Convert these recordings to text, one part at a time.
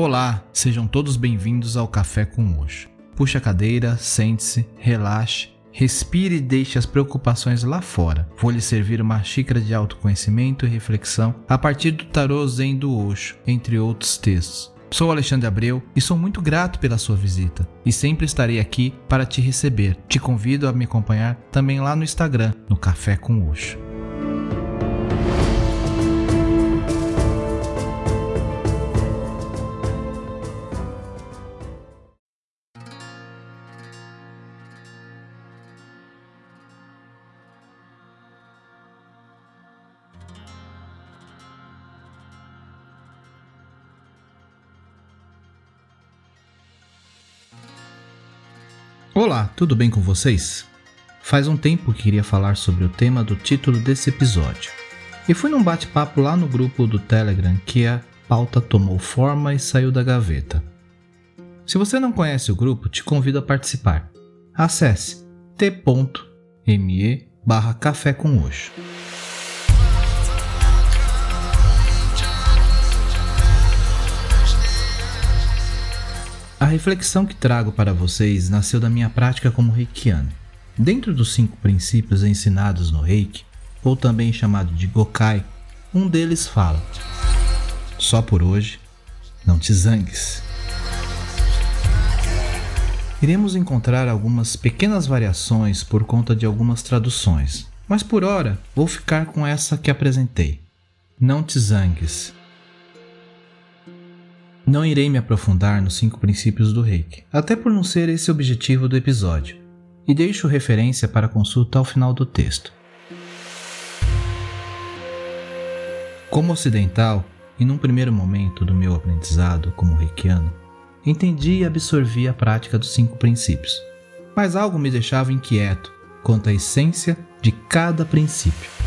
Olá, sejam todos bem-vindos ao Café com Osho. Puxe a cadeira, sente-se, relaxe, respire e deixe as preocupações lá fora. Vou lhe servir uma xícara de autoconhecimento e reflexão a partir do Tarô Zen do Osho, entre outros textos. Sou Alexandre Abreu e sou muito grato pela sua visita e sempre estarei aqui para te receber. Te convido a me acompanhar também lá no Instagram, no Café com Osho. Olá, tudo bem com vocês? Faz um tempo que queria falar sobre o tema do título desse episódio. E fui num bate-papo lá no grupo do Telegram que a pauta tomou forma e saiu da gaveta. Se você não conhece o grupo, te convido a participar. Acesse t.me barra café com Oxo. A reflexão que trago para vocês nasceu da minha prática como reikiano. Dentro dos cinco princípios ensinados no reiki, ou também chamado de Gokai, um deles fala: Só por hoje, não te zangues. Iremos encontrar algumas pequenas variações por conta de algumas traduções, mas por hora vou ficar com essa que apresentei. Não te zangues. Não irei me aprofundar nos cinco princípios do reiki, até por não ser esse o objetivo do episódio, e deixo referência para consulta ao final do texto. Como ocidental, e num primeiro momento do meu aprendizado como reikiano, entendi e absorvi a prática dos cinco princípios, mas algo me deixava inquieto quanto à essência de cada princípio.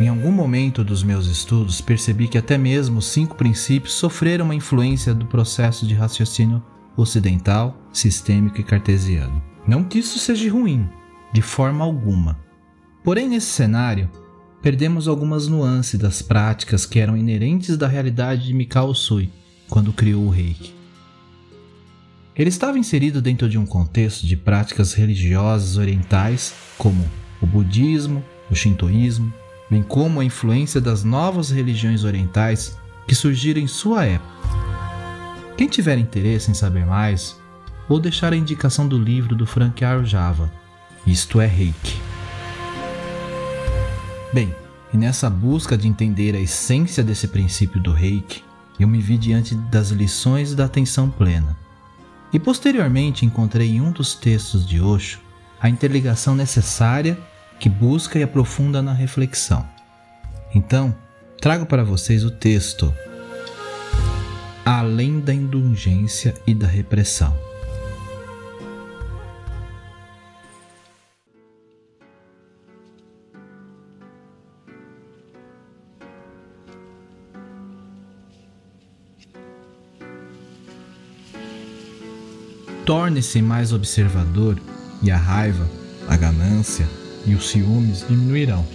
Em algum momento dos meus estudos, percebi que até mesmo os cinco princípios sofreram uma influência do processo de raciocínio ocidental, sistêmico e cartesiano. Não que isso seja ruim, de forma alguma. Porém, nesse cenário, perdemos algumas nuances das práticas que eram inerentes da realidade de Mikao Usui quando criou o Reiki. Ele estava inserido dentro de um contexto de práticas religiosas orientais como o budismo, o shintoísmo, bem como a influência das novas religiões orientais que surgiram em sua época. Quem tiver interesse em saber mais, vou deixar a indicação do livro do Frank Java, Isto é Reiki. Bem, e nessa busca de entender a essência desse princípio do Reiki, eu me vi diante das lições da atenção plena. E posteriormente encontrei em um dos textos de Osho a interligação necessária que busca e aprofunda na reflexão. Então, trago para vocês o texto Além da indulgência e da repressão. Torne-se mais observador e a raiva, a ganância, e os ciúmes diminuirão.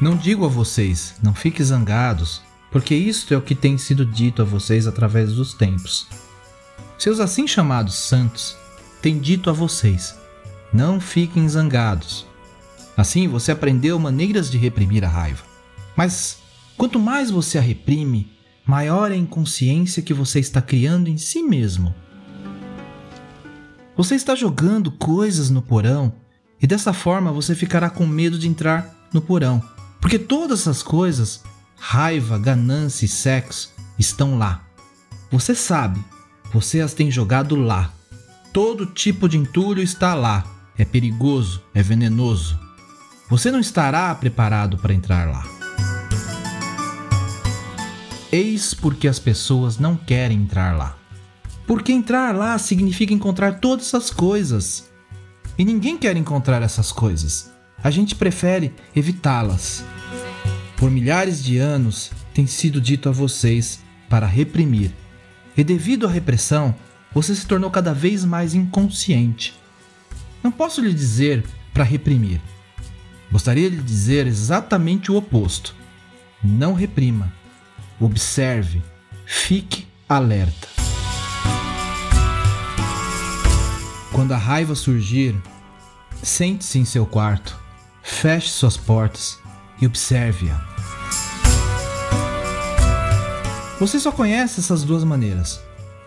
Não digo a vocês, não fiquem zangados, porque isto é o que tem sido dito a vocês através dos tempos. Seus assim chamados santos têm dito a vocês: não fiquem zangados. Assim você aprendeu maneiras de reprimir a raiva. Mas quanto mais você a reprime, maior é a inconsciência que você está criando em si mesmo. Você está jogando coisas no porão e dessa forma você ficará com medo de entrar no porão, porque todas essas coisas, raiva, ganância e sexo, estão lá. Você sabe, você as tem jogado lá. Todo tipo de entulho está lá. É perigoso, é venenoso. Você não estará preparado para entrar lá. Eis porque as pessoas não querem entrar lá. Porque entrar lá significa encontrar todas essas coisas. E ninguém quer encontrar essas coisas. A gente prefere evitá-las. Por milhares de anos tem sido dito a vocês para reprimir. E devido à repressão, você se tornou cada vez mais inconsciente. Não posso lhe dizer para reprimir. Gostaria de dizer exatamente o oposto. Não reprima. Observe. Fique alerta. Quando a raiva surgir, sente-se em seu quarto, feche suas portas e observe-a. Você só conhece essas duas maneiras: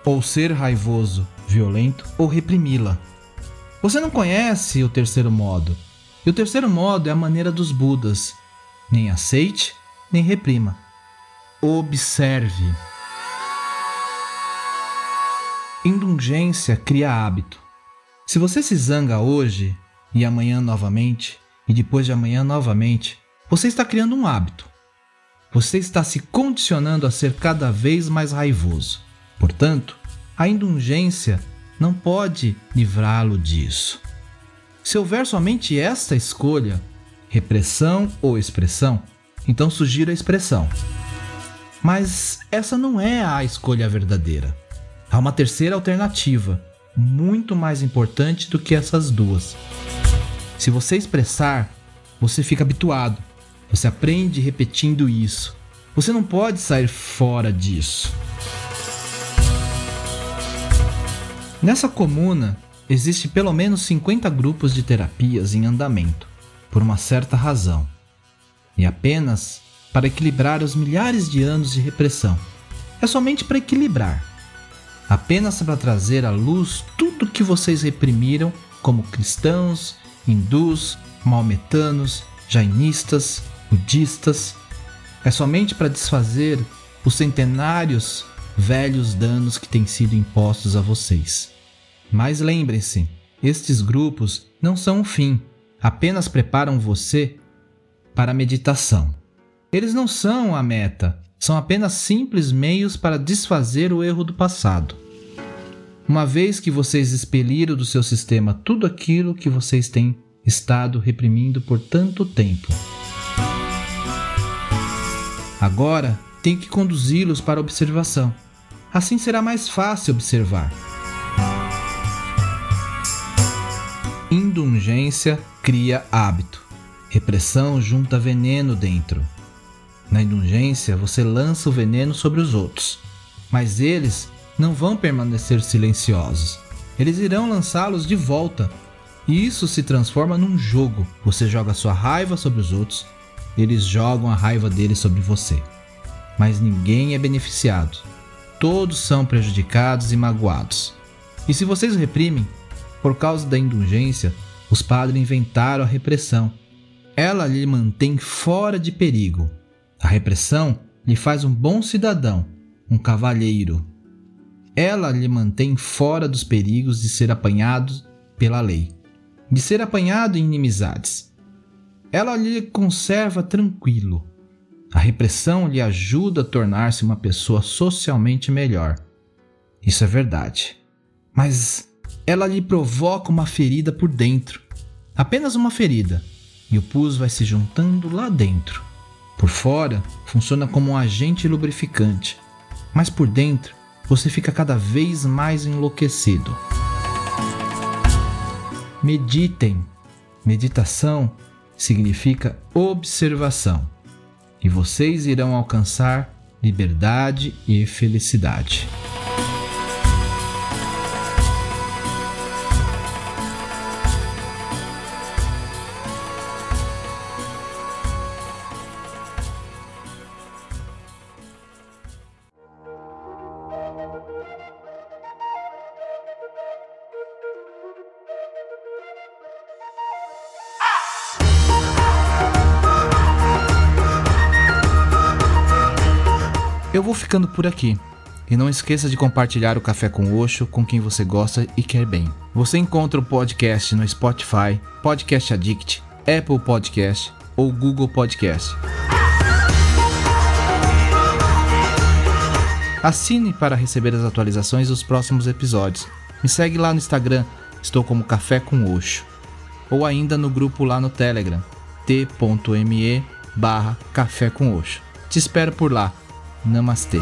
ou ser raivoso, violento, ou reprimi-la. Você não conhece o terceiro modo. E o terceiro modo é a maneira dos Budas: nem aceite, nem reprima. Observe. Indulgência cria hábito. Se você se zanga hoje e amanhã novamente, e depois de amanhã novamente, você está criando um hábito. Você está se condicionando a ser cada vez mais raivoso. Portanto, a indulgência não pode livrá-lo disso. Se houver somente esta escolha, repressão ou expressão, então sugira a expressão. Mas essa não é a escolha verdadeira. Há uma terceira alternativa, muito mais importante do que essas duas. Se você expressar, você fica habituado, você aprende repetindo isso. Você não pode sair fora disso. Nessa comuna, existe pelo menos 50 grupos de terapias em andamento, por uma certa razão, e apenas para equilibrar os milhares de anos de repressão. É somente para equilibrar. Apenas para trazer à luz tudo que vocês reprimiram como cristãos, hindus, maometanos, jainistas, budistas, é somente para desfazer os centenários velhos danos que têm sido impostos a vocês. Mas lembrem-se, estes grupos não são o fim, apenas preparam você para a meditação. Eles não são a meta, são apenas simples meios para desfazer o erro do passado. Uma vez que vocês expeliram do seu sistema tudo aquilo que vocês têm estado reprimindo por tanto tempo. Agora tem que conduzi-los para a observação. Assim será mais fácil observar. Indulgência cria hábito. Repressão junta veneno dentro. Na indulgência, você lança o veneno sobre os outros, mas eles não vão permanecer silenciosos. Eles irão lançá-los de volta. E isso se transforma num jogo. Você joga sua raiva sobre os outros eles jogam a raiva deles sobre você. Mas ninguém é beneficiado. Todos são prejudicados e magoados. E se vocês reprimem, por causa da indulgência, os padres inventaram a repressão. Ela lhe mantém fora de perigo. A repressão lhe faz um bom cidadão, um cavalheiro. Ela lhe mantém fora dos perigos de ser apanhado pela lei, de ser apanhado em inimizades ela lhe conserva tranquilo. A repressão lhe ajuda a tornar-se uma pessoa socialmente melhor. Isso é verdade. Mas ela lhe provoca uma ferida por dentro. Apenas uma ferida. E o pus vai se juntando lá dentro. Por fora, funciona como um agente lubrificante. Mas por dentro, você fica cada vez mais enlouquecido. Meditem. Meditação significa observação, e vocês irão alcançar liberdade e felicidade. Eu vou ficando por aqui. E não esqueça de compartilhar o Café com Oxo com quem você gosta e quer bem. Você encontra o podcast no Spotify, Podcast Addict, Apple Podcast ou Google Podcast. Assine para receber as atualizações dos próximos episódios. Me segue lá no Instagram, estou como Café com Oxo. Ou ainda no grupo lá no Telegram, t.me barra Café com Oxo. Te espero por lá. Namastê.